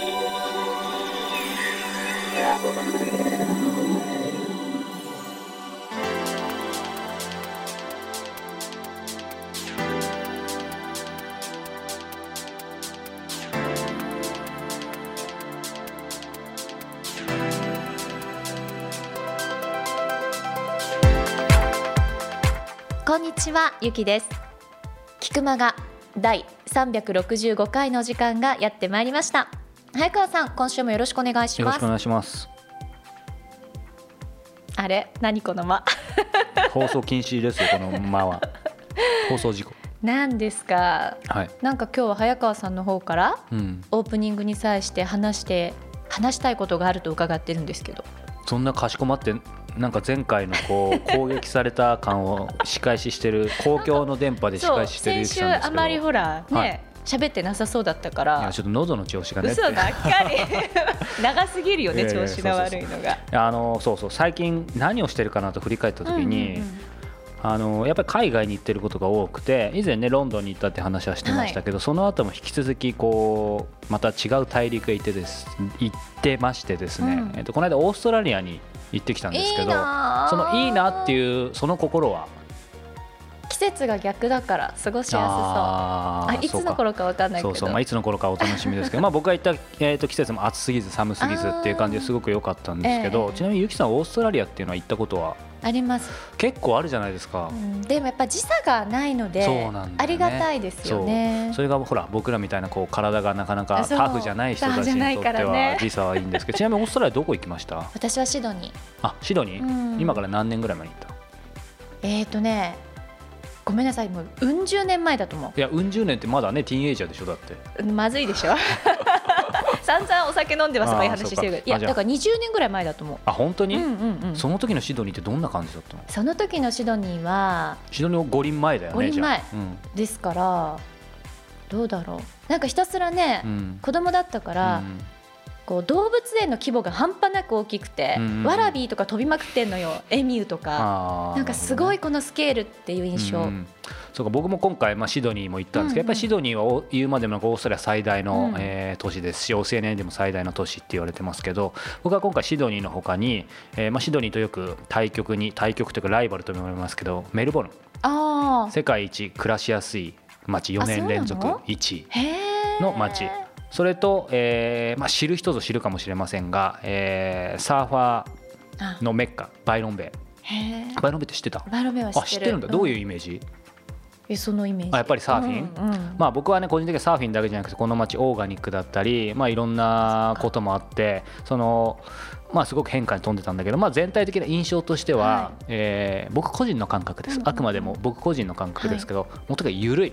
こんにちはゆきです。菊間が第365回の時間がやってまいりました。早川さん今週もよろしくお願いしますよろしくお願いします。あれ？何この間？放送禁止ですよ、この間は。放送事故。何ですか？はい。なんか今日は早川さんの方からうん。オープニングに際して話して話したいことがあると伺ってるんですけどそんなかしこまって、なんか前回のこう 攻撃された感を仕返ししてる、公共の電波で仕返ししてる先週。あまりほらはいね喋、ってなさそうだったかいやらちょっと喉の調子がね。嘘ばっかり。長すぎるよねいやいや調子の悪いのが。あのそうそう。最近何をしてるかなと振り返った時に、うんうんうん。あのやっぱり海外に行ってることが多くて以前ねロンドンに行ったって話はしてましたけど、その後も引き続きこうまた違う大陸へ行ってです行ってましてですね、うん。えっと、この間オーストラリアに行ってきたんですけいいどそのいいなっていうその心は？季節が逆だから過ごしやすそう。あいつの頃かわかんないけど。そうそう、まあ、いつの頃かお楽しみですけど、まあ、僕が行った、えー、と季節も暑すぎず寒すぎずっていう感じですごく良かったんですけど、ええ。ちなみにゆきさんオーストラリアっていうのは行ったことは？あります、結構あるじゃないですか。う。ん。でもやっぱ時差がないのでね。ありがたいですよね。それがほら僕らみたいなこう体がなかなかタフじゃない人たちにとっては時差はいいんですけど。ちなみにオーストラリアどこ行きました？私はシドニー。あシドニー、うん。今から何年ぐらい前に行った？えーとねごめんなさいもううん十年前だと思いやうん十年ってまだねティーンエイジャーでしょだって。うまずいでしょ。散々お酒飲んでますとかいいあー話してるいやだから20年ぐらい前だと思う。あ本当に、うんうんうん。その時のシドニーってどんな感じだったの？その時のシドニーはシドニー五輪前だよね五輪前じゃあですからどうだろう。なんかひたすらね、うん、うん子供だったから、うんこう動物園の規模が半端なく大きくて、うんうんうん。ワラビーとか飛びまくってんのよエミューとか。なんかすごいこのスケールっていう印象、うんそうか僕も今回、まあ、シドニーも行ったんですけど、うんうんやっぱりシドニーはお言うまでもなくオーストラリア最大の、うんえー都市ですしオセアニアでも最大の都市って言われてますけど僕は今回シドニーのほかに、えーまあ、シドニーとよく対局に対局というかライバルとも言われますけどメルボルン。ああ世界一暮らしやすい街4年連続あそうなの？1位の街それと、えーまあ、知る人ぞ知るかもしれませんが、えーサーファーのメッカバイロンベ。イバイロンベイって知ってた？バイロメは知ってる。あ知ってるんだ。どういううイメージ、えそのイメージ。あやっぱりサーフィン？うんうん。まあ、僕はね個人的にはサーフィンだけじゃなくてこの街オーガニックだったり、まあ、いろんなこともあってその、まあ、すごく変化に富んでたんだけど、まあ、全体的な印象としては、はえー僕個人の感覚です。うんうんうん。あくまでも僕個人の感覚ですけど、もっとが緩い。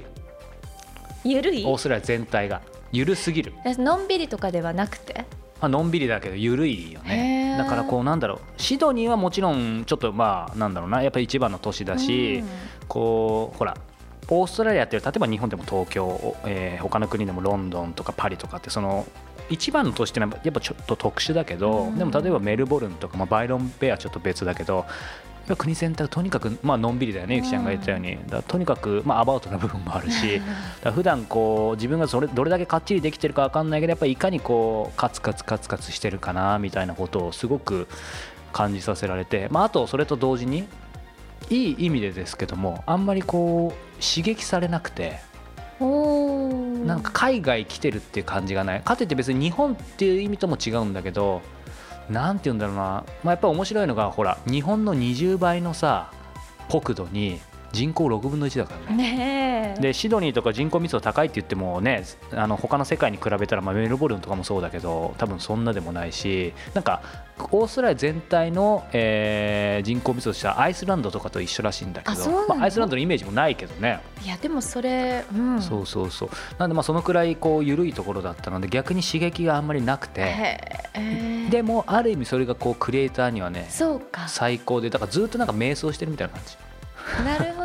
ゆるい？オーストラリア全体が緩すぎる、のんびりとかではなくて？まあのんびりだけど緩いよへねー。だからこうなんだろうシドニーはもちろんちょっとまあなんだろうな。やっぱり一番の都市だし、こうほらオーストラリアって例えば日本でも東京、えー他の国でもロンドンとかパリとかってその一番の都市ってのはやっぱちょっと特殊だけど、うん。でも例えばメルボルンとか、まあ、バイロンベアはちょっと別だけど国全体がとにかくまあのんびりだよねゆきちゃんが言ったように。だとにかくまあアバウトな部分もあるしだ普段こう自分がそれどれだけかっちりできてるか分かんないけどやっぱりいかにこうカツカツカツカツしてるかなみたいなことをすごく感じさせられて、まあ、あとそれと同時にいい意味でですけどもあんまりこう刺激されなくてなんか海外来てるっていう感じがない。かといって別に日本っていう意味とも違うんだけどなんて言うんだろうな、まあ、やっぱ面白いのがほら日本の20倍のさ国土に人口6分の1だからね。でシドニーとか人口密度高いって言ってもねあの他の世界に比べたら、まあ、メルボルンとかもそうだけど多分そんなでもないしなんかオーストラリア全体の、えー人口密度としてはアイスランドとかと一緒らしいんだけど、まあ、アイスランドのイメージもないけどね、いやでもそれうん。そうそうそう。なんでまあそのくらいこう緩いところだったので逆に刺激があんまりなくてでもある意味それがこうクリエイターにはねそうか。最高でだからずっとなんか瞑想してるみたいな感じ、なる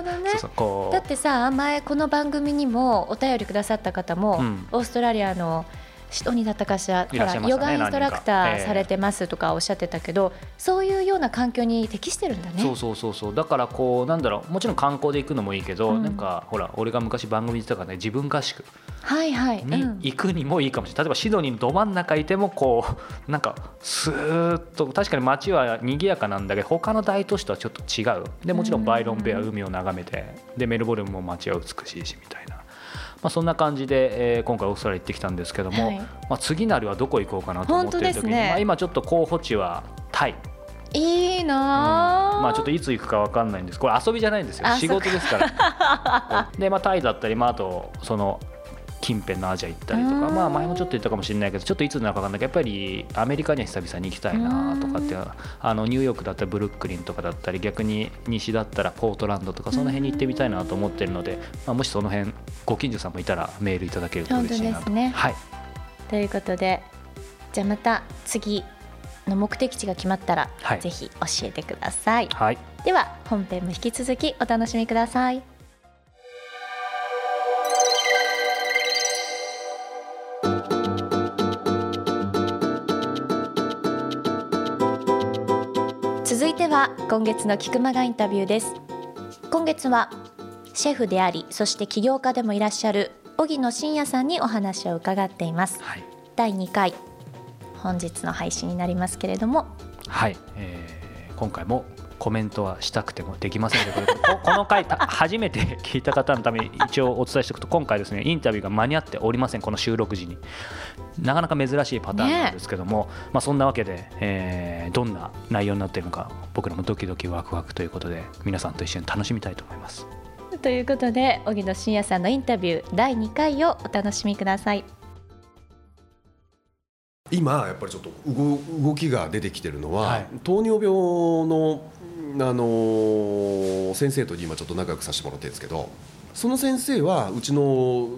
だってさ前この番組にもお便りくださった方も、うん。オーストラリアのシドニーだったかしらねヨガインストラクターされてますとかおっしゃってたけど、そういうような環境に適してるんだね。そうそうそうそう。だからこうなんだろうもちろん観光で行くのもいいけど、うん。なんかほら俺が昔番組で言ってたからね自分合宿。はいはい。にうん。行くにもいいかもしれない、例えばシドニーのど真ん中いてもこうなんかスーッと確かに街は賑やかなんだけど他の大都市とはちょっと違う。でもちろんバイロンベア海を眺めてでメルボルンも街は美しいしみたいな。まあ、そんな感じで、えー今回オーストラリア行ってきたんですけども、はい。まあ、次なるはどこ行こうかなと思ってる時に、ね。まあ、今ちょっと候補地はタイ、いいなあ、まあ、ちょっといつ行くか分かんないんです。これ遊びじゃないんですよ。あ仕事ですから。で、まあ、タイだったり、まあ、あとその近辺のアジア行ったりとか、うん。まあ、前もちょっと言ったかもしれないけどちょっといつになるか分かんないけどやっぱりアメリカには久々に行きたいなとかってあのニューヨークだったりブルックリンとかだったり逆に西だったらポートランドとかその辺に行ってみたいなと思ってるので、まあ、もしその辺ご近所さんもいたらメールいただけると嬉しいなと。ね。はい。ということでじゃあまた次の目的地が決まったら、はい。ぜひ教えてください。はい。では本編も引き続きお楽しみください。は今月の菊間がインタビューです。今月はシェフでありそして起業家でもいらっしゃる荻野真也さんにお話を伺っています。はい。第2回本日の配信になりますけれども。はい、えー今回もコメントはしたくてもできませんのでこの回た初めて聞いた方のために一応お伝えしておくと今回ですねインタビューが間に合っておりませんこの収録時に。なかなか珍しいパターンなんですけども、まあ、そんなわけで、えーどんな内容になっているのか僕らもドキドキワクワクということで皆さんと一緒に楽しみたいと思います。ということで荻野真也さんのインタビュー第2回をお楽しみください。今やっぱりちょっと動動きが出てきてるのは、はい。糖尿病の、あのー先生と今ちょっと仲良くさせてもらってるんですけどその先生はうちの、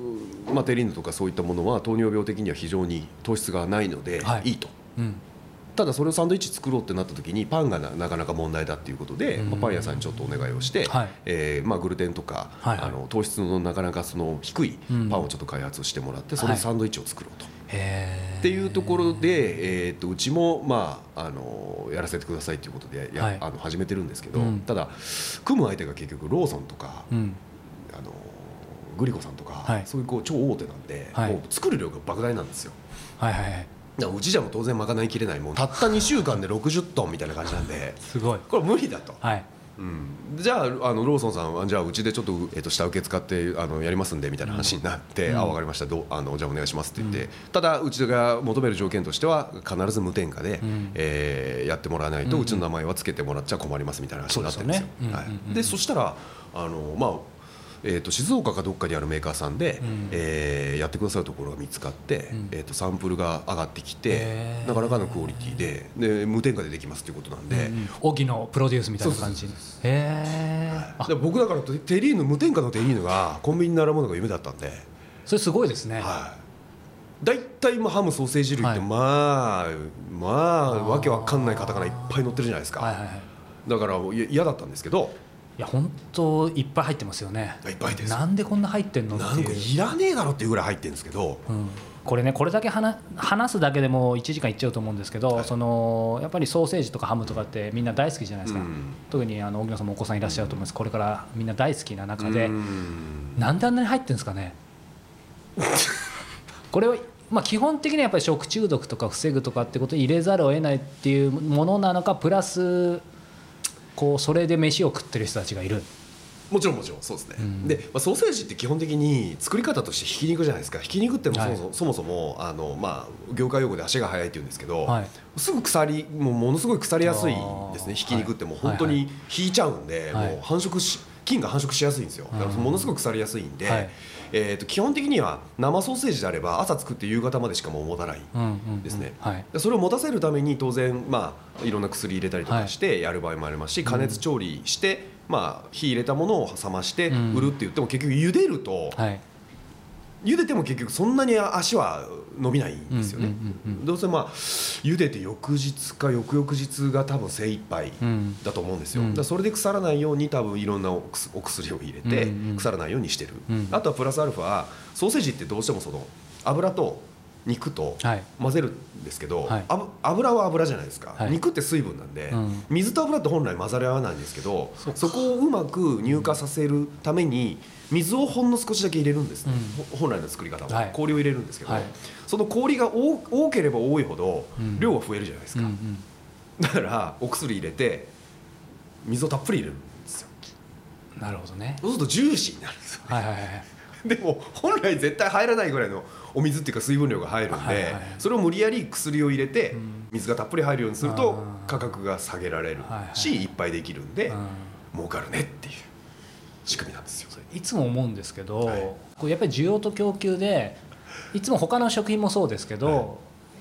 まあ、テリーヌとかそういったものは糖尿病的には非常に糖質がないので、はいい、いと。うんただそれをサンドイッチ作ろうってなった時にパンがななかなか問題だっていうことで、うん。まあパン屋さんにちょっとお願いをして、はい。えーまあ、グルテンとか、はいはい。あの糖質のなかなかその低いうん。パンをちょっと開発してもらってそれでサンドイッチを作ろうと。へっていうところで、えー、とうちも、まあ、あのやらせてくださいということでや、はい。あの始めてるんですけど、うん。ただ組む相手が結局ローソンとか、うん。あのグリコさんとか、はい。そういうこう超大手なんで、はい。もう作る量が莫大なんですよ。はいはいはいうちじゃもう当然賄いきれないもん。たった2週間で60トンみたいな感じなんで。すごい。これ無理だと、はい。うん、じゃああのローソンさんはじゃあうちでちょっと,、えっと下請け使ってあのやりますんでみたいな話になって、うん。あ分かりました。どうあのじゃあお願いしますって言って、ただうちが求める条件としては必ず無添加で、うん。えーやってもらわないと、ううん。ちの名前は付けてもらっちゃ困りますみたいな話になってるんですよ。ね。はいうんうんうん。でそしたらあのまあえー、と静岡かどっかにあるメーカーさんで、うん。えーやってくださるところが見つかって、うん。えー、とサンプルが上がってきてなかなかのクオリティでで無添加でできますということなんで、うん荻野プロデュースみたいな感じ。へえで僕だからテリーヌ無添加のテリーヌがコンビニに並ぶのが夢だったんで、それすごいですね。はい、大体まあハムソーセージ類って、はい。まあまああーわけわかんないカタカナいっぱい載ってるじゃないですか、はいはいはい。だから嫌だったんですけどいや本当いっぱい入ってますよね。いっぱいですなんでこんな入ってんのっていう。なんかいらねえだろっていうぐらい入ってるんですけど。うん。これねこれだけ話話すだけでも1時間いっちゃうと思うんですけど、はい。そのやっぱりソーセージとかハムとかってみんな大好きじゃないですか、うん。特にあの荻野さんもお子さんいらっしゃると思います。これからみんな大好きな中で、うん。なんであんなに入ってるんですかね。これは、まあ、基本的にはやっぱり食中毒とか防ぐとかってことに入れざるを得ないっていうものなのかプラスこうそれで飯を食ってる人たちがいる。もちろんもちろんそうですね、うん。で、まあ、ソーセージって基本的に作り方としてひき肉じゃないですかひき肉ってもそもそも,、はいそもそも。あの、まあ、業界用語で足が速いって言うんですけど、はい。すぐ腐りもうものすごい腐りやすいんですね。ひき肉ってもうはい。本当に引いちゃうんで、はい。もう繁殖し菌が繁殖しやすいんですよ。だからうんものすごく腐りやすいんで、はい。えー、と基本的には生ソーセージであれば朝作って夕方までしかもう持たないうんうんうんですねはい。でそれを持たせるために当然、まあ、いろんな薬入れたりとかしてやる場合もありますし、加熱調理して、まあ、火入れたものを冷ましてうん。売るって言っても結局茹でると、はい茹でても結局そんなに足は伸びないんですよね。うんうんうんうん。どうせまあ茹でて翌日か翌々日が多分精一杯うん。だと思うんですよ、うん。だそれで腐らないように多分いろんなお薬を入れてうんうん腐らないようにしてる、うん。あとはプラスアルファソーセージってどうしてもその油と肉とはい。混ぜるんですけど、はい。油は油じゃないですか、はい。肉って水分なんで、うん。水と油って本来混ざり合わないんですけどそこをうまく乳化させるために水をほんの少しだけ入れるんです。ね、ほ本来の作り方は、はい。氷を入れるんですけど、はい。その氷が多多ければ多いほどうん。量が増えるじゃないですか、うんうん。だからお薬入れて水をたっぷり入れるんですよ。なるほどね。そうするとジューシーになるんですよはいはいはい でも本来絶対入らないぐらいのお水っていうか水分量が入るんで、それを無理やり薬を入れてうん。水がたっぷり入るようにすると価格が下げられるしいっぱいできるんでうん。儲かるねっていう仕組みなんですよ。いつも思うんですけど、はい。こうやっぱり需要と供給でいつも他の食品もそうですけど、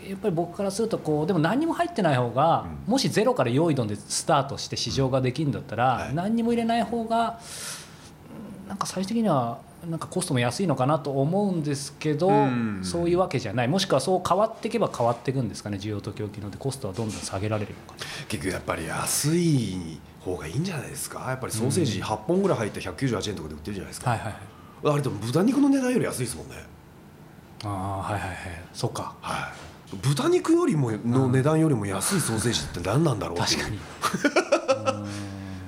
やっぱり僕からするとこうでも何にも入ってない方が、うん。もしゼロから用意どんでスタートして市場ができるんだったら、はい。何にも入れない方がうんなんか最終的にはなんかコストも安いのかなと思うんですけど、うん。そういうわけじゃない。もしくはそう変わっていけば変わっていくんですかね需要と供給のでコストはどんどん下げられるのか結局やっぱり安い方がいいんじゃないですか？やっぱりソーセージ8本ぐらい入って198円とかで売ってるじゃないですか、はいはいはい。あれでも豚肉の値段より安いですもんね。ああはいはいはい。そっか。はい。豚肉よりもの値段よりも安いソーセージって何なんだろうう。確かに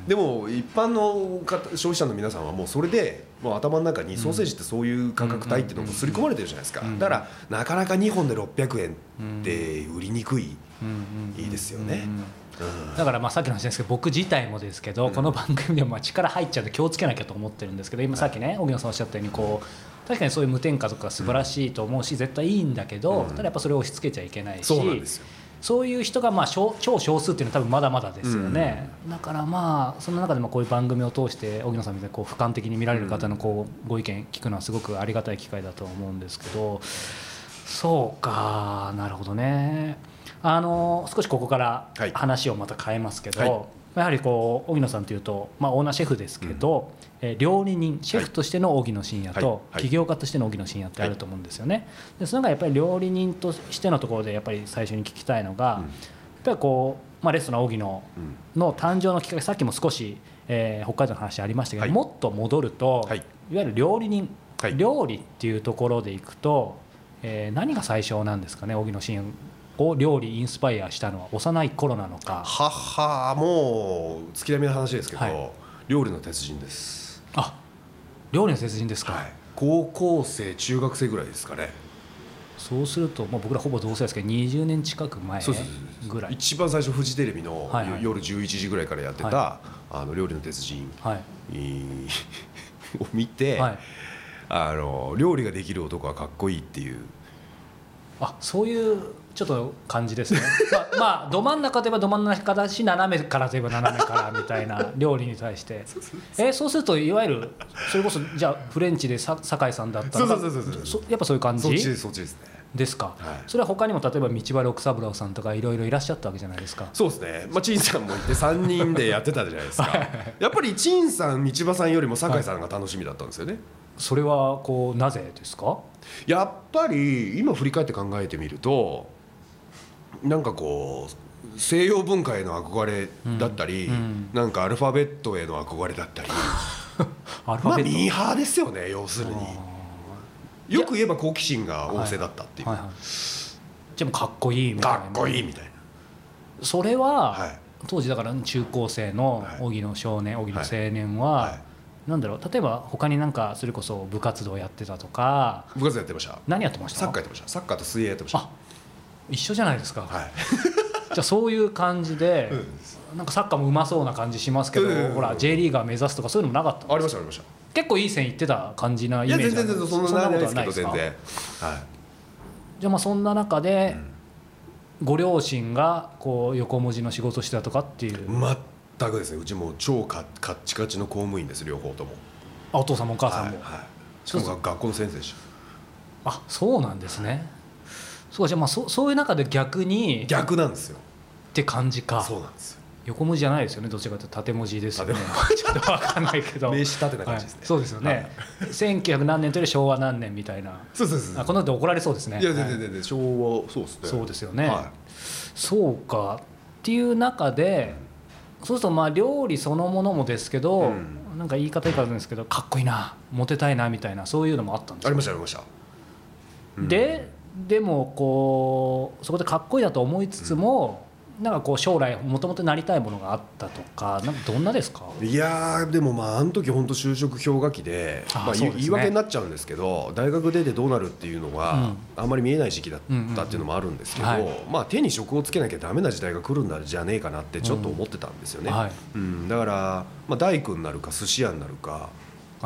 でも一般の方消費者の皆さんはもうそれでもう頭の中にソーセージってそういう価格帯っていうのも刷り込まれてるじゃないですか。うん。だからなかなか2本で600円って売りにくい、ですよね。だからまあさっきの話ですけど僕自体もですけど、この番組でもまあ力入っちゃうんで気をつけなきゃと思ってるんですけど今さっきね荻野さんおっしゃったようにこう確かにそういう無添加とか素晴らしいと思うし絶対いいんだけど、うん。ただやっぱそれを押し付けちゃいけないしそういう人がまあ少超少数っていうのは多分まだまだですよね、だからまあその中でもこういう番組を通して荻野さんみたいにこう俯瞰的に見られる方のこうご意見聞くのはすごくありがたい機会だと思うんですけど。そうか。なるほどね。あの少しここからはい。話をまた変えますけど、はい。やはりこう荻野さんというと、まあ、オーナーシェフですけど、えー料理人シェフとしての荻野真也と、起業家としての荻野真也ってあると思うんですよね。でその中やっぱり料理人としてのところでやっぱり最初に聞きたいのが、うん。やっぱりこう、まあ、レストラン荻野うん。の誕生のきっかけさっきも少し、えー北海道の話ありましたけど、はい。もっと戻ると、はい。い、わゆる料理人、はい。料理っていうところでいくと、えー何が最初なんですかね荻野真也を料理インスパイアしたのは幼い頃なのか。はっはもう月並みの話ですけど、はい。料理の鉄人です、あ料理の鉄人ですか、はい、高校生中学生ぐらいですかね。そうすると、まあ、僕らほぼ同世代ですけど20年近く前ぐらい。一番最初フジテレビのはいはい。夜11時ぐらいからやってた、はあの料理の鉄人はい を見て、はい。あの料理ができる男はかっこいいっていう。あそういうちょっと感じですね。まあ、まあ、ど真ん中といえばど真ん中だし斜めからといえば斜めからみたいな料理に対して。えそうするといわゆるそれこそじゃあフレンチでさ酒井さんだったらそうそうそうそうそやっぱそういう感じ？そっちですそっちですね。ですか、はい。それは他にも例えば道場六三郎さんとかいろいろいらっしゃったわけじゃないですか。そうですね、まあ、陳さんもいて3人でやってたじゃないですか。やっぱり陳さん道場さんよりも酒井さんが楽しみだったんですよね、それはこうなぜですか？やっぱり今振り返って考えてみるとなんかこう西洋文化への憧れだったり、うん。うんなんかアルファベットへの憧れだったり。ま あアルファベット、ミーハーですよね要するに。よく言えば好奇心が旺盛だったっていう、はいはい、じゃあもうかっこいいみたいな。かっこいいみたいな。それは、はい。当時だから中高生のはい。荻野少年荻野青年は、はい。なんだろう例えば他になんかそれこそ部活動やってたとか部活やってました。何やってました？サッカーやってました。サッカーと水泳やってました。あ一緒じゃないですか、はい。じゃあそういう感じで、なんかサッカーもうまそうな感じしますけど、うん。ほら J リーガー目指すとかそういうのもなかった。ありましたありました。結構いい線いってた感じなイいや全メージ。ある然全然そんなないですけどそんなことは全然。かはい。じゃあまあそんな中で、ご両親がこう横文字の仕事してたとかっていう、全くですね。うちもう超カッチカチの公務員です両方とも。あお父さんもお母さんも、はいはい、しかも学学校の先生でしあそうなんですねそうじゃあまあそそういう中で逆にた逆なんですよ。って感じか。そうなんですよ。横文字じゃないですよねどちらかというと。縦文字ですよね。縦ちょっと分かんないけど。名詞縦な感じですね、はい。そうですよね、1900何年というより昭和何年みたいな。そうそうそうあこの後怒られそうですね。いや全はい。然全然昭和そうですね。そうですよね、はそうか。っていう中でそうするとまあ料理そのものもですけど、うん。なんか言い方いいかなんですけどかっこいいなモテたいなみたいなそういうのもあったんでい、すか？ありましたありました。うん。ででもこうそこでかっこいいなと思いつつも、なんかこう将来もともとなりたいものがあったとかなんかどんなですか？いやーでもまああの時本当就職氷河期であまあ、ね。言い訳になっちゃうんですけど大学出てどうなるっていうのは、あん。まり見えない時期だったっていうのもあるんですけど、うんうんうん。まあ、手に職をつけなきゃダメな時代が来るんだじゃねえかなってちょっと思ってたんですよね、はい。うん、だから、まあ、大工になるか寿司屋になるか、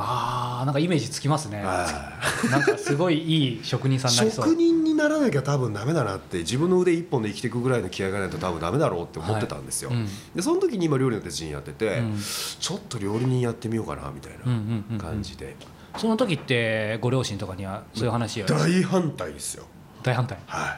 あーなんかイメージつきますね。は なんかすごいいい職人さんになりそう。職人にならなきゃ多分ダメだなって自分の腕一本で生きていくぐらいの気合がないと多分ダメだろうって思ってたんですよ、はいうんでその時に今料理の鉄人やってて、うんちょっと料理人やってみようかなみたいうんうんうんうなん。感じで、その時ってご両親とかにはそういう話を大反対ですよ。大反対？は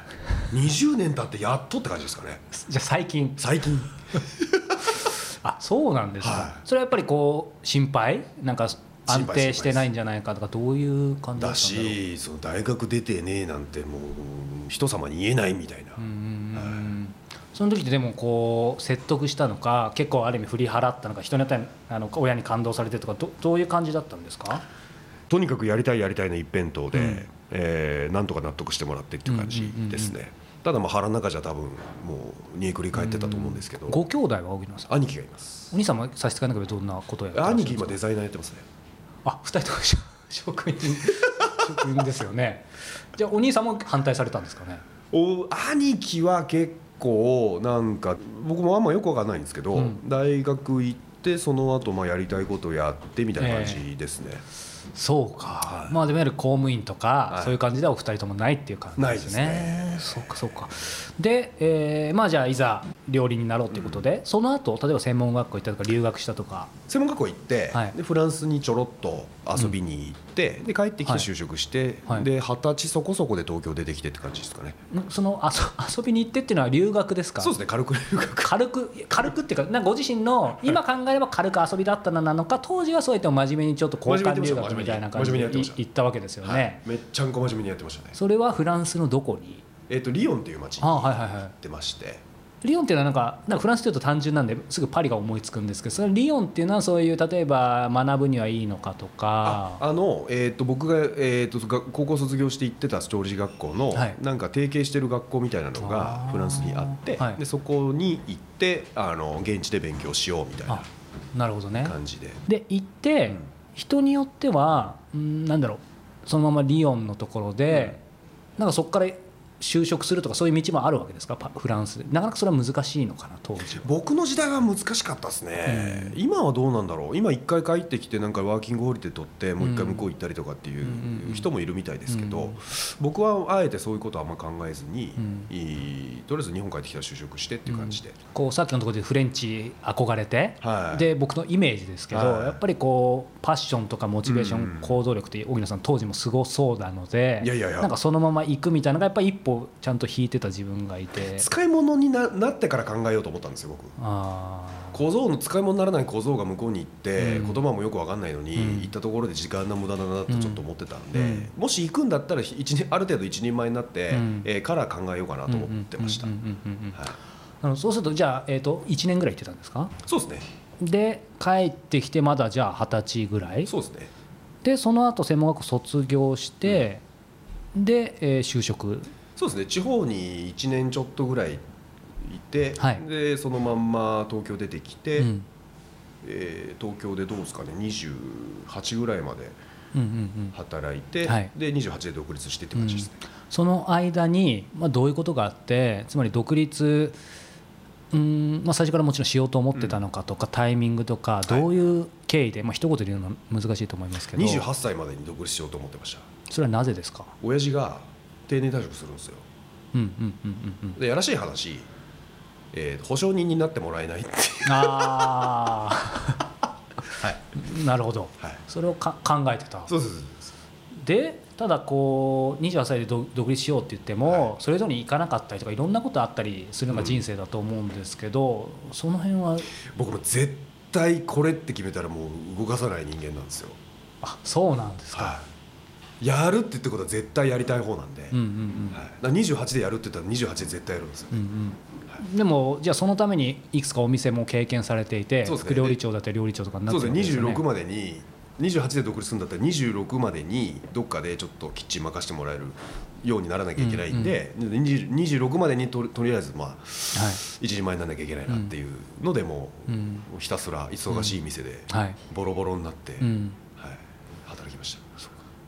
い。20年経ってやっとって感じですかね。じゃあ最近。最近。あそうなんですか、はい。それはやっぱりこう心配？なんか安定してないんじゃないかとかどういう感じだだったんだろうしその大学出てねえなんてもう人様に言えないみたいな、その時ってでもこう説得したのか結構ある意味振り払ったのか人によってはあの親に感動されてとかどどういう感じだったんですか？とにかくやりたいやりたいの一辺倒で、うん。えーなんとか納得してもらってっていう感じですね、ただまあ腹の中じゃ多分もう煮えくり返ってたと思うんですけど、ご兄弟は兄貴がいます。お兄さんも差し支えなければどんなことをやってらっしゃるんですか？兄貴今デザイナーやってますねあ二人とも職人職人ですよね。じゃあお兄さんも反対されたんですかね？お兄貴は結構なんか僕もあんまよくわかんないんですけど、うん。大学行ってその後まあやりたいことをやってみたいな感じですね、そうか、はい。まあでもいわゆる公務員とか、はい。そういう感じではお二人ともないっていう感じですね。ないそうか。そうか。で、えーまあじゃあいざ料理になろうということで、その後例えば専門学校行ったとか留学したとか、専門学校行って、はい。でフランスにちょろっと遊びに行って、で帰ってきてはい。就職して、はい。で二十歳そこそこで東京出てきてって感じですかね、んその遊 遊びに行ってっていうのは留学ですか？そうですね軽く留学。軽く軽くっていうかなんかご自身の今考えれば軽く遊びだったのなのか当時はそうやって真面目にちょっと交換留学みたいな感じで行ったわけですよね、はい。めっちゃんこ真面目にやってましたね。それはフランスのどこに？えっ、とリヨンっていう街にあ行はいはいはい。ってましてリヨンっていうのはなんかなんかフランスというと単純なんですぐパリが思いつくんですけどそのリヨンっていうのはそういう例えば学ぶにはいいのかとか。あの、えー、と僕が、えー、とが高校卒業して行ってた調理師学校の、はい。なんか提携してる学校みたいなのがフランスにあって、はい。でそこに行ってあの現地で勉強しようみたいあなるほどね。な感じで。で行って、うん人によってはうんなんだろうそのままリヨンのところで、なんかそこから就職するとかそういう道もあるわけですか？パフランスで。なかなかそれは難しいのかな当時は。僕の時代は難しかったですね、今はどうなんだろう？今一回帰ってきてなんかワーキングホリデー取ってもう一回向こう行ったりとかっていううん。人もいるみたいですけど、うん。僕はあえてそういうことはあんま考えずに、とりあえず日本帰ってきたら就職してっていう感じで、こうさっきのところでフレンチ憧れて、はい。で僕のイメージですけど、はい。やっぱりこうパッションとかモチベーション、うん。行動力って荻野さん当時もすごそうなのでなんかそのまま行くみたいなのがやっぱり一歩ちゃんと引いてた自分がいて。使い物にななってから考えようと思ったんですよ僕。あ小僧の使い物にならない小僧が向こうに行って、うん。言葉もよく分かんないのに、うん。行ったところで時間の無駄だなってちょっと思ってたんで、うん。もし行くんだったら一人ある程度一人前になって、うん。えーから考えようかなと思ってました、そうするとじゃあ、えー、と1年ぐらい行ってたんですか？そうですねで帰ってきてまだじゃあ二十歳ぐらい？そうですね。でその後専門学校卒業して、で、えー就職。そうですね。地方に1年ちょっとぐらいいて、はい。でそのまんま東京出てきて、うん。えー東京でどうですかね？28ぐらいまでうんうんうん。働いて、はい。で28で独立してって感じですね、その間に、まあ、どういうことがあってつまり独立うん、まあ、最初からもちろんしようと思ってたのかとか、タイミングとかどういう経緯で、まあ一言で言うのは難しいと思いますけど。28歳までに独立しようと思ってました。それはなぜですか？親父が定年退職するんですよ。うんうんうんうんうん。でやらしい話、えー保証人になってもらえないっていう。あ はい。あなるほど。はい。それをか考えてた。そうそうそう。でただこう28歳で独独立しようって言っても、それぞれに行かなかったりとかいろんなことあったりするのが人生だと思うんですけど、その辺は？僕も絶対これって決めたらもう動かさない人間なんですよ。あそうなんですか、はい。やるって言ってことは絶対やりたい方なんで、うんうんうんはい、だから28でやるって言ったら28で絶対やるんですよ、うんうんでもじゃあそのためにいくつかお店も経験されていて、ね。副料理長だったり料理長とかになっそうですね。てるわけですよね26までに28で独立するんだったら26までにどっかでちょっとキッチン任せてもらえるようにならなきゃいけないんで、20 26までにととりあえずまあはい。1時前にならなきゃいけないなっていうのでもううん。ひたすら忙しい店ではい。ボロボロになって、うん。はい、働きました。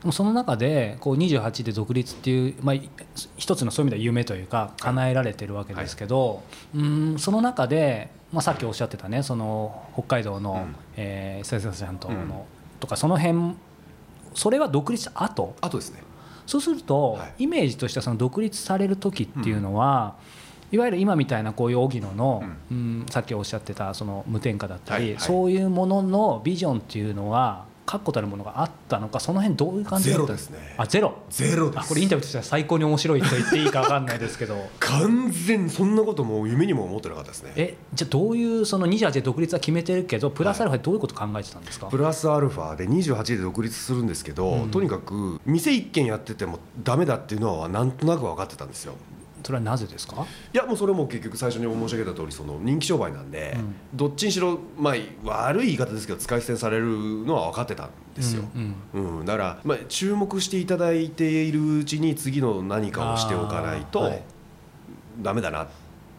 でもその中でこう28で独立っていう、まあ、い一つのそういう意味では夢というか叶えられてるわけですけど、うんその中で、まあ、さっきおっしゃってたねその北海道の、うん。え生ちゃんとの、うんとかその辺それは独立した後？あとですね。そうすると、はい。イメージとしてはその独立される時っていうのは、いわゆる今みたいなこういう荻野の、うんさっきおっしゃってたその無添加だったり、はいはい。そういうもののビジョンっていうのは確固たるものがあったのかその辺どういう感じだったんゼロですね。あゼロ。ゼロです。あこれインタビューとしては最高に面白いと言っていいか分かんないですけど。完全にそんなこともう夢にも思ってなかったですね。えじゃあどういうその28で独立は決めてるけどプラスアルファでどういうこと考えてたんですか、プラスアルファで28で独立するんですけど、うん。とにかく店一軒やっててもダメだっていうのはなんとなく分かってたんですよそれはなぜですか？いやもうそれも結局最初に申し上げた通りその人気商売なんで、うん。どっちにしろ、まあ、悪い言い方ですけど使い捨てにされるのは分かってたんですよ、うんうん。だから、まあ、注目していただいているうちに次の何かをしておかないとダメだなっ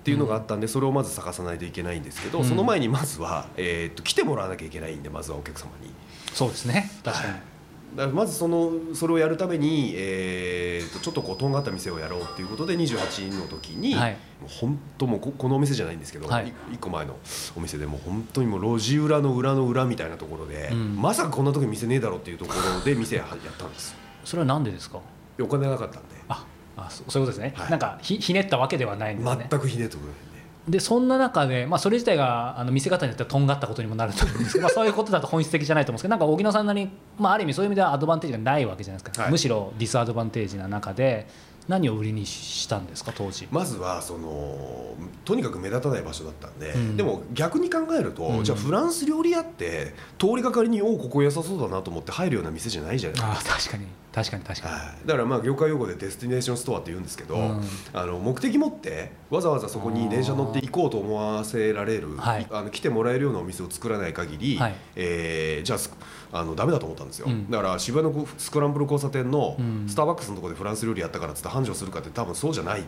ていうのがあったんで、それをまず探さないといけないんですけど、うん。その前にまずは、えーっと来てもらわなきゃいけないんでまずはお客様に。そうですね。確かに、らまずそのそれをやるために、えー、とちょっとこうとんがった店をやろうっていうことで28の時に、はい。もう本当もうここのお店じゃないんですけど、はい。い一個前のお店でもう本当にもう路地裏の裏の裏みたいなところで、うん。まさかこんな時店ねえだろうっていうところで店ややったんです。それはなんでですか？お金なかったんで。ああそうそういうことですね、はい。なんかひひねったわけではないんですね。全くひねってくれない。んで。でそんな中で、まあ、それ自体があの見せ方によってはとんがったことにもなると思うんですけど、まあ、そういうことだと本質的じゃないと思うんですけどなんか荻野さんなりに、まあ、ある意味そういう意味ではアドバンテージがないわけじゃないですか、はいむしろディスアドバンテージな中で何を売りにしたんですか当時？まずはそのとにかく目立たない場所だったんで、うん。でも逆に考えると、うん。じゃあフランス料理屋って通りがかりにおおここ良さそうだなと思って入るような店じゃないじゃない。ですかあ確かに。確かに確かに、はい、だからまあ業界用語で destination store って言うんですけど、うん。あの目的持ってわざわざそこに電車乗って行こうと思わせられる、はい。あの来てもらえるようなお店を作らない限り、はい。えーじゃあすあのダメだと思ったんですよ、うん。だから渋谷のスクランブル交差点のうん。スターバックスのところでフランス料理やったからっつって繁盛するかって多分そうじゃない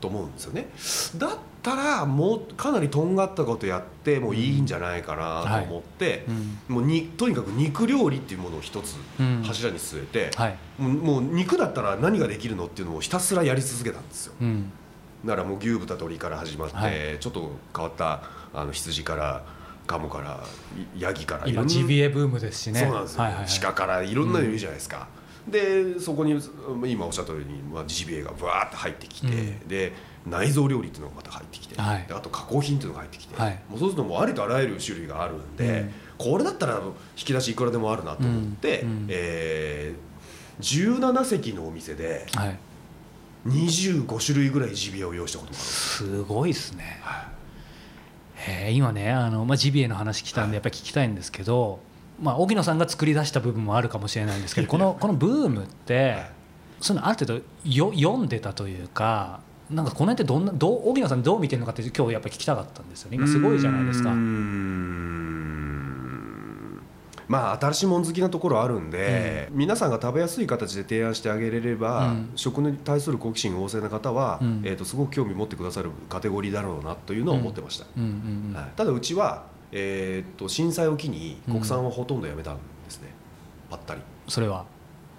と思うんですよね。だったらもうかなりとんがったことやってもいいんじゃないかなと思って、うん。もうにとにかく肉料理っていうものを一つうん。柱に据えて、はい。もう肉だったら何ができるのっていうのをひたすらやり続けたんですよ。うん。だからもう牛豚鶏から始まって、はい。ちょっと変わったあの羊から鴨からいヤギから今んなジビエブームですしね。そうなんですよ、はいはいはい。鹿からいろんなのいるじゃないですか、でそこに今おっしゃったように、まあ、ジビエがバーって入ってきて、うん。で内臓料理っていうのがまた入ってきて、はい。であと加工品っていうのが入ってきて、はい。もうそうするともうありとあらゆる種類があるんで、うん。これだったら引き出しいくらでもあるなと思って、うん。うん。えー17席のお店ではい。25種類ぐらいジビエを用意したこともあるすごいですね。はへえ今ねあの、まあ、ジビエの話来たんでやっぱり聞きたいんですけど、まあ、荻野さんが作り出した部分もあるかもしれないんですけどこのこのブームって、はい。そういうのある程度よ読んでたというかなんかこの辺ってどんなどう荻野さんどう見てるのかって今日やっぱり聞きたかったんですよね。今すごいじゃないですか。うー。んまあ新しいもん好きなところあるんで、皆さんが食べやすい形で提案してあげれれば、うん。食に対する好奇心旺盛な方は、うん。えー、とすごく興味持ってくださるカテゴリーだろうなというのは思ってました、はい、ただうちは、えー、と震災を機に国産はほとんどやめたんですね、ぱったり。それは、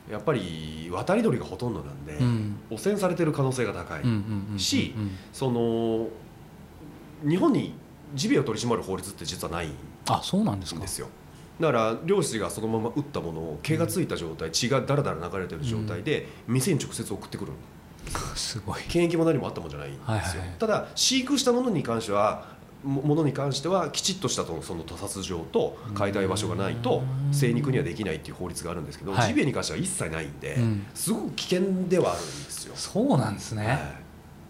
やっぱり渡り鳥がほとんどなんで、うん。汚染されてる可能性が高い、うんうんうんうんしその日本にジビエを取り締まる法律って実はないんあそうなんですか。ですよだから漁師がそのまま撃ったものを毛がついた状態、血がだらだら流れてる状態で店に直接送ってくるすごい。検疫も何もあったもんじゃないんですよ、はいはいはい。ただ飼育したものに関してはもものに関してはきちっとしたとその屠殺場と解体場所がないとうん精肉にはできないっていう法律があるんですけど、はい。ジビエに関しては一切ないんで、うん。すごく危険ではあるんですよ。そうなんですね、はい。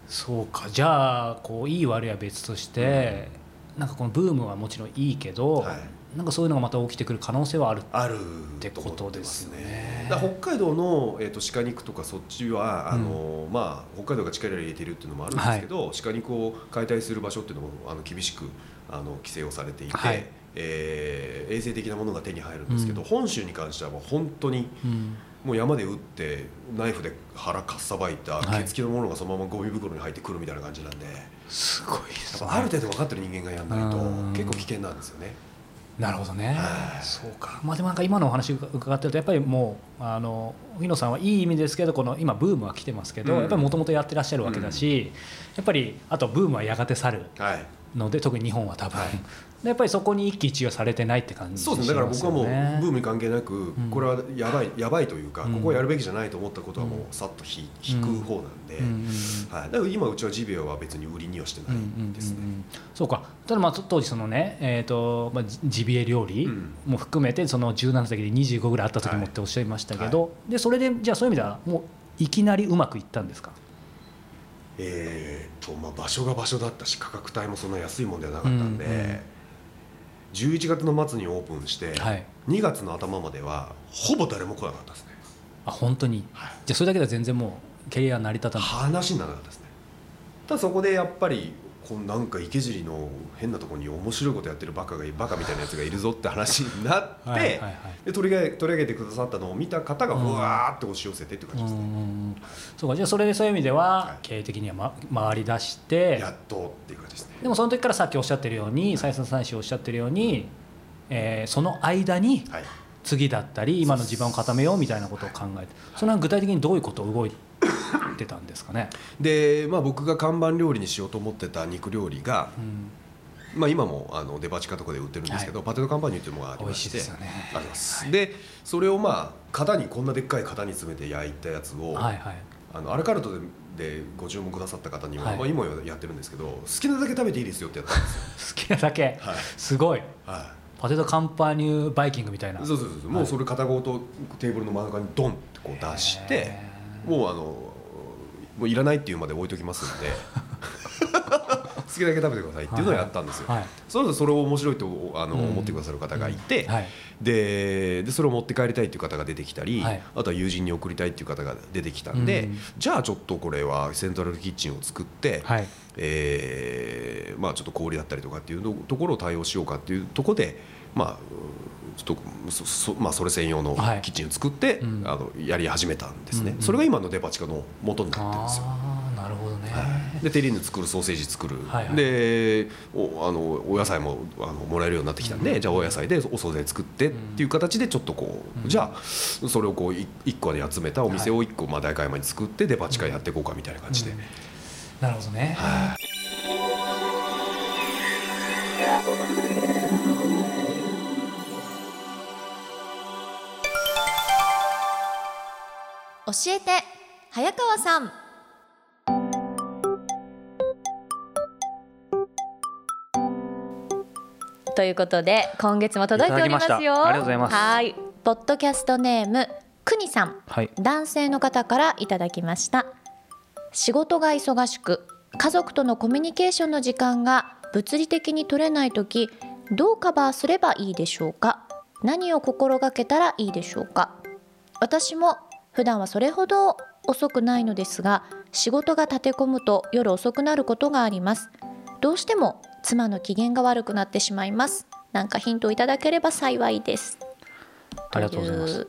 そうか。じゃあこういい悪いは別として、なんかこのブームはもちろんいいけど、はいなんかそういうのがまた起きてくる可能性はある。あるてことですよね。だから北海道の、えー、と鹿肉とかそっちはあの、まあ、北海道が力入れているっていうのもあるんですけど、鹿肉を解体する場所っていうのもあの厳しくあの規制をされていて、はい。えー衛生的なものが手に入るんですけど、うん。本州に関してはもう本当にうん。もう山で撃ってナイフで腹かっさばいたはい血付きのものがそのままゴミ袋に入ってくるみたいな感じなんで、やっすごいですぱある程度分かってる人間がやんない。とうん結構危険なんですよね。なるほどね。はい。そうか。まあでもなんか今のお話伺ってるとやっぱりもうあの荻野さんはいい意味ですけどこの今ブームは来てますけど、うん。やっぱりもともとやってらっしゃるわけだし、やっぱりあとブームはやがて去るはい。ので特に日本は多分、はい。でやっぱりそこに一喜一憂されてないって感じそうですね。だから僕はもうブームムに関係なく、ん。これはやばいやばいというか、うん。ここをやるべきじゃないと思ったことはもううん。さっと引引く方なんで、うんはい、だから今うちはジビエは別に売りにはしてないですね。そうか。ただまあ当時そのね、えーとまあ、ジジビエ料理うん。も含めてその17歳で25ぐらいあった時もっておっしゃいましたけど、でそれでじゃあそういう意味ではもういきなりうまくいったんですか？えーとまあ、場所が場所だったし価格帯もそんな安いもんではなかったんで、11月の末にオープンして、はい。2月の頭まではほぼ誰も来なかったですね、あ本当に？はい。じゃあそれだけでは全然もうキャリア成り立たない。話にならなかったですね。ただそこでやっぱりこうなんか池尻の変なところに面白いことやってるバカがいバカみたいなやつがいるぞって話になって、はいで取り上げ取り上げてくださったのを見た方がうわーって押し寄せてっていう感じですね、うんそうかじゃあそれでそういう意味でははい。経営的には、ま、回り出してやっとっていう感じですね。でもその時からさっきおっしゃってるように再三三氏おっしゃってるように、えーその間にはい。次だったり今の地盤を固めようみたいなことを考えてそれは具体的にどういうことを動いてたんですかね、で、まあ、僕が看板料理にしようと思ってた肉料理が、うん。まあ、今もあのデパ地下とかで売ってるんですけど、パテドカンパニーというものがありまして。すよね。あります、でそれをまあ型にこんなでっかい型に詰めて焼いたやつを、はいはい。あのアラカルトででご注文くださった方には、はい。まあ、今やってるんですけど好きなだけ食べていいですよってやったんですよ、好きなだけ、はい。すごい。はパテトカンパニューバイキングみたいな。い、そうそうそう。もうそれ片ごとテーブルの真ん中にドンってこう出してもうあのもういらないっていうまで置いときますんで。好きなだけ食べてくださいっていうのをやったんですよ、はいそれそれを面白いとあの、うん。思ってくださる方がいて、はい。ででそれを持って帰りたいっていう方が出てきたり、はい。あとは友人に送りたいっていう方が出てきたんで、うん。じゃあちょっとこれはセントラルキッチンを作って、はい。えーまあ、ちょっと小売りだったりとかっていうのところを対応しようかっていうところで、まあ、うんちょっとそそ,、まあ、それ専用のはい。キッチンを作って、うん。あのやり始めたんですね、うんうん。それが今のデパ地下の元になってるんですよ。なるほどね、でテリーヌ作るソーセージ作る、はいはい。でおあのお野菜もあのもらえるようになってきたんで、じゃあお野菜でお惣菜作ってっていう形でちょっとこう、うん。じゃあそれをこうい一個で集めたお店を一個まあ代官山に作ってデパ地下やっていこうかみたいな感じで、うん。なるほどね、教えて早川さん。ということで今月も届いておりますよ。ありがとうございます。はい。ポッドキャストネームくにさん。はい。男性の方からいただきました。仕事が忙しく家族とのコミュニケーションの時間が物理的に取れない時どうカバーすればいいでしょうか？何を心がけたらいいでしょうか？私も普段はそれほど遅くないのですが仕事が立て込むと夜遅くなることがあります。どうしても妻の機嫌が悪くなってしまいます。なんかヒントをいただければ幸いです。ありがとうございます。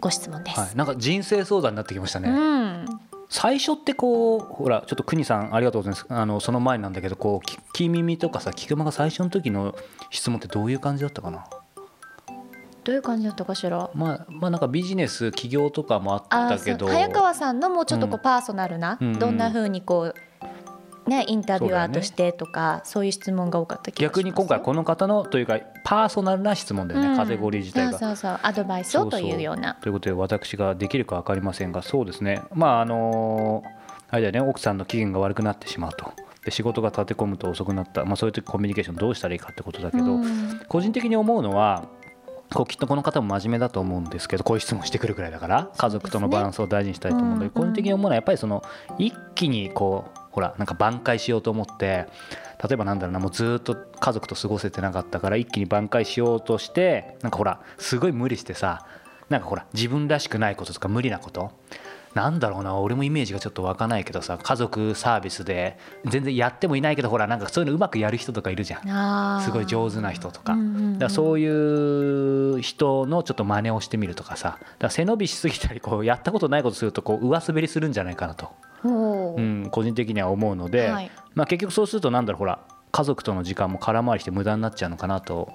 ご質問です、はい、なんか人生相談になってきましたね、うん。最初ってこうほらちょっと国さんありがとうございます。あのその前なんだけどこうき聞き耳とかさ聞く間が最初の時の質問ってどういう感じだったかな？どういう感じだったかしら？まあまあなんかビジネス起業とかもあっあたけど。早川さんのもうちょっとこううパーソナルな、うんどんな風にこうねインタビュアーとしてとかそう,、いう質問が多かった気がします。逆に今回この方のというかパーソナルな質問だよね、うん。カテゴリー自体が。そうそうそう。アドバイスをというような。という。ことで私ができるか分かりませんがそうですね。まああのあれだよね。奥さんの機嫌が悪くなってしまうと。で仕事が立て込むと遅くなった、まあ、そういう時コミュニケーションどうしたらいいかってことだけど、うん。個人的に思うのはこうきっとこの方も真面目だと思うんですけどこういう質問してくるくらいだから家族とのバランスを大事にしたいと思うんだけど、うん。うん個人的に思うのはやっぱりその一気にこうほらなんか挽回しようと思って例えばなんだろうなもうずっと家族と過ごせてなかったから一気に挽回しようとしてなんかほらすごい無理してさなんかほら自分らしくないこととか無理なことなんだろうな俺もイメージがちょっと湧かないけどさ家族サービスで全然やってもいないけどほらなんかそういうのうまくやる人とかいるじゃん。すごい上手な人とか,、だそういう人のちょっと真似をしてみるとかさ。だ背伸びしすぎたりこうやったことないことするとこう上滑りするんじゃないかなと、ほううん、個人的には思うので、はい。まあ、結局そうするとなんだろうほら家族との時間も空回りして無駄になっちゃうのかなと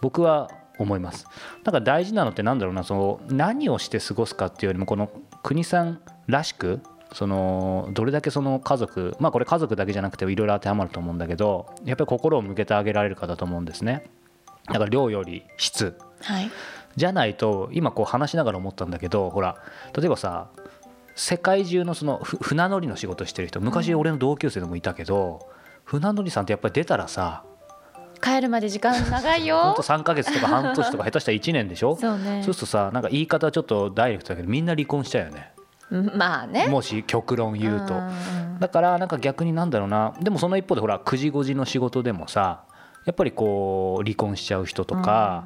僕は思います。だから大事なのってなんだろうなその何をして過ごすかっていうよりもこの国さんらしくそのどれだけその家族まあこれ家族だけじゃなくていろいろ当てはまると思うんだけどやっぱり心を向けてあげられるかだと思うんですね。だから量より質。はい。じゃないと今こう話しながら思ったんだけどほら例えばさ世界中のそのふ船乗りの仕事してる人昔俺の同級生でもいたけど、船乗りさんってやっぱり出たらさ帰るまで時間長いほんよと3ヶ月とか半年とか下手したら1年でしょ？そうね。そうするとさなんか言い方ちょっとダイレクトだけどみんな離婚しちゃうよね。うんまあね。もし極論言うと。だからなんか逆になんだろうな。でもその一方でほら9時5時の仕事でもさやっぱりこう離婚しちゃう人とか、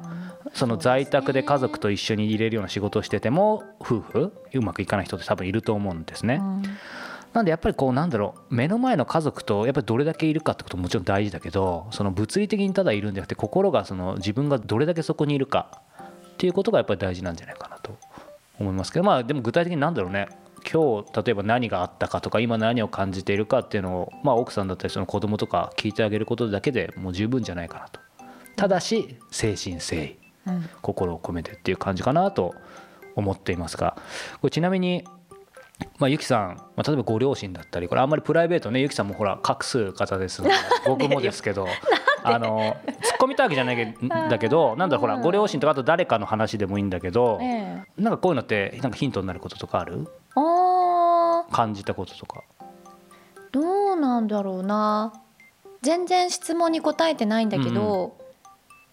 その在宅で家族と一緒に入れるような仕事をしてても夫婦うまくいかない人って多分いると思うんですね。うんなんでやっぱりこうなんだろう目の前の家族とやっぱりどれだけいるかってことももちろん大事だけどその物理的にただいるんじゃなくて心がその自分がどれだけそこにいるかっていうことがやっぱり大事なんじゃないかなと思いますけどまあでも具体的になんだろうね。今日例えば何があったかとか今何を感じているかっていうのを、まあ、奥さんだったりその子供とか聞いてあげることだけでもう十分じゃないかなと。ただし誠心誠意うん。心を込めてっていう感じかなと思っていますがこれちなみに、まあ、ゆきさん、まあ、例えばご両親だったりこれあんまりプライベートねゆきさんもほら隠す方ですので 僕もですけどあの突っ込みたわけじゃないけどだけどなんだほらご両親とかあと誰かの話でもいいんだけどええ。なんかこういうのってなんかヒントになることとかある？感じたこととか。どうなんだろうな。全然質問に答えてないんだけど、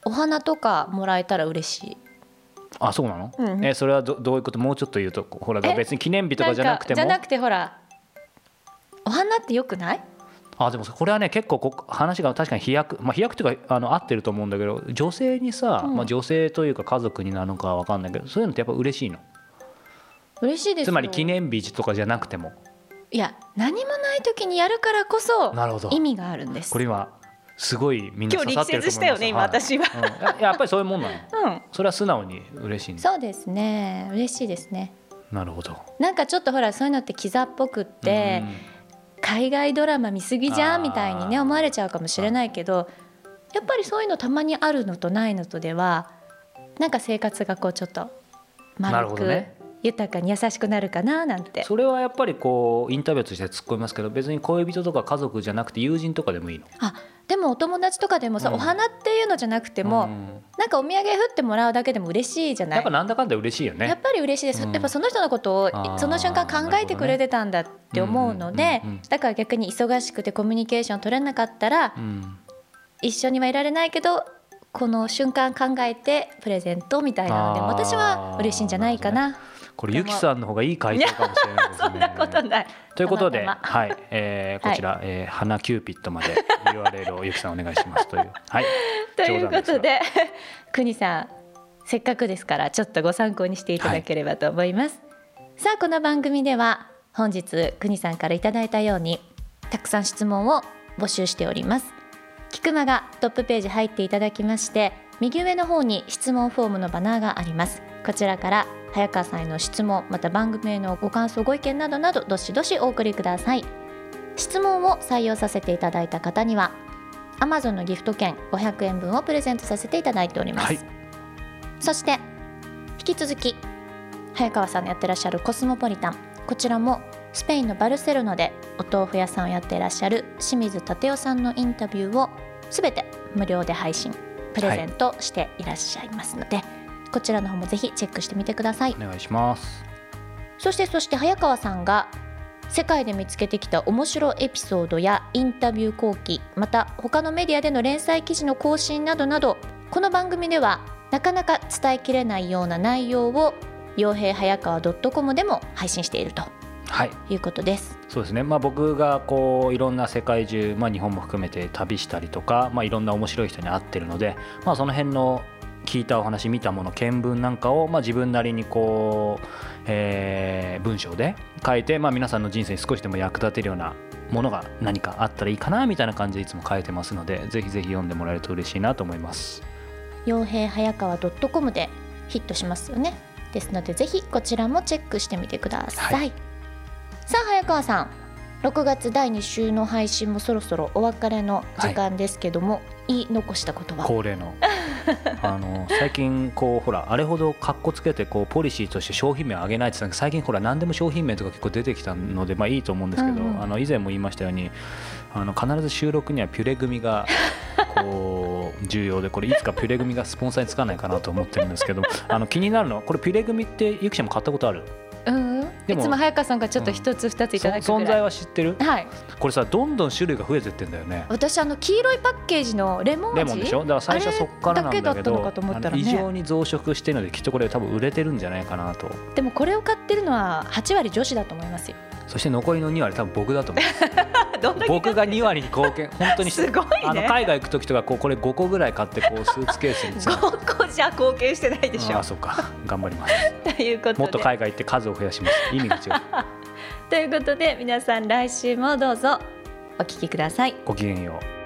お花とかもらえたら嬉しいあそうなの、うんえそれはどどういうこと？もうちょっと言うとほらえ？別に記念日とかじゃなくても？じゃなくてほらお花ってよくない？あでもこれはね結構こ話が確かに飛躍まあ飛躍っていうかあの合ってると思うんだけど女性にさ、うん。まあ、女性というか家族になるのかわかんないけどそういうのってやっぱ嬉しいの？嬉しいですよつまり記念日とかじゃなくても？いや何もない時にやるからこそ意味があるんです。これ今すごいみんな今日刺さってると思います。力説したよね今はい。私は。うん。や やっぱりそういうもんなの。うん。それは素直に嬉しいんだそうですね。嬉しいですね。なるほど。なんかちょっとほらそういうのってキザっぽくって、海外ドラマ見すぎじゃんみたいにね思われちゃうかもしれないけどやっぱりそういうのたまにあるのとないのとではなんか生活がこうちょっとなる丸く、ほどね豊かに優しくなるかななんて。それはやっぱりこうインタビューとして突っ込みますけど別に恋人とか家族じゃなくて友人とかでもいいの？あでもお友達とかでもさ、うん。お花っていうのじゃなくても、うん。なんかお土産振ってもらうだけでも嬉しいじゃない？やっぱなんだかんだ嬉しいよね。やっぱり嬉しいです、うん。やっぱその人のことをその瞬間考えてくれてたんだって思うのでうんうんうんうん。だから逆に忙しくてコミュニケーション取れなかったらうん一緒にはいられないけどこの瞬間考えてプレゼントみたいなので私は嬉しいんじゃないかな。これゆきさんの方がいい回答かもしれないですね。そんなことない。ということで、はい、えーこちら、えー花キューピッドまで URL をゆきさんお願いしますという。はい。ということで国さんせっかくですからちょっとご参考にしていただければと思います、さあこの番組では本日国さんからいただいたようにたくさん質問を募集しておりますキクマがトップページ入っていただきまして右上の方に質問フォームのバナーがありますこちらから早川さんへの質問また番組へのご感想ご意見などなどどしどしお送りください。質問を採用させていただいた方には Amazon のギフト券500円分をプレゼントさせていただいております、はい。そして引き続き早川さんのやってらっしゃるコスモポリタン。こちらもスペインのバルセロナでお豆腐屋さんをやっていらっしゃる清水立夫さんのインタビューをすべて無料で配信プレゼントしていらっしゃいますので、こちらの方もぜひチェックしてみてくださいお願いします。そしてそして早川さんが世界で見つけてきた面白エピソードやインタビュー後期また他のメディアでの連載記事の更新などなどこの番組ではなかなか伝えきれないような内容を傭兵早川 .com でも配信しているとはい。いうことです。そうですね。まあ僕がこういろんな世界中、まあ日本も含めて旅したりとか、まあいろんな面白い人に会ってるので、まあその辺の聞いたお話見たもの見聞なんかを、まあ、自分なりにこう、えー文章で書いて、まあ、皆さんの人生に少しでも役立てるようなものが何かあったらいいかなみたいな感じでいつも書いてますのでぜひぜひ読んでもらえると嬉しいなと思います。傭兵早川 .com でヒットしますよね。ですのでぜひこちらもチェックしてみてください、はい。さあ早川さん6月第2週の配信もそろそろお別れの時間ですけども、言い残したことは？恒例の。あの最近こうほらあれほどかっこつけてこうポリシーとして商品名を上げないって言っ最近ほら何でも商品名とか結構出てきたのでまあいいと思うんですけど、うんうん。あの以前も言いましたようにあの必ず収録にはピュレ組がこう重要でこれいつかピュレ組がスポンサーにつかないかなと思ってるんですけどあの気になるのはこれピュレ組ってゆきちゃんも買ったことある？うんいつも早川さんがちょっと一つ二ついただくそ存在は知ってる？はい。これさどんどん種類が増えてってんだよね。私あの黄色いパッケージのレモン味？レモンでしょ？だから最初はそっからなんだけあれだけだったのどかと思ったらね。異常に増殖してるのできっとこれ多分売れてるんじゃないかなと。でもこれを買ってるのは8割女子だと思いますよ。そして残りの2割多分僕だと思う。どんだけ僕が2割に貢献本当にすごいね。あの海外行く時とかこうこれ5個ぐらい買ってこうスーツケースに。詰めて5個じゃ貢献してないでしょ。ああそうか。頑張ります。ということで。もっと海外行って数を増やします意味が違う。ということで皆さん来週もどうぞ。お聞きください。ごきげんよう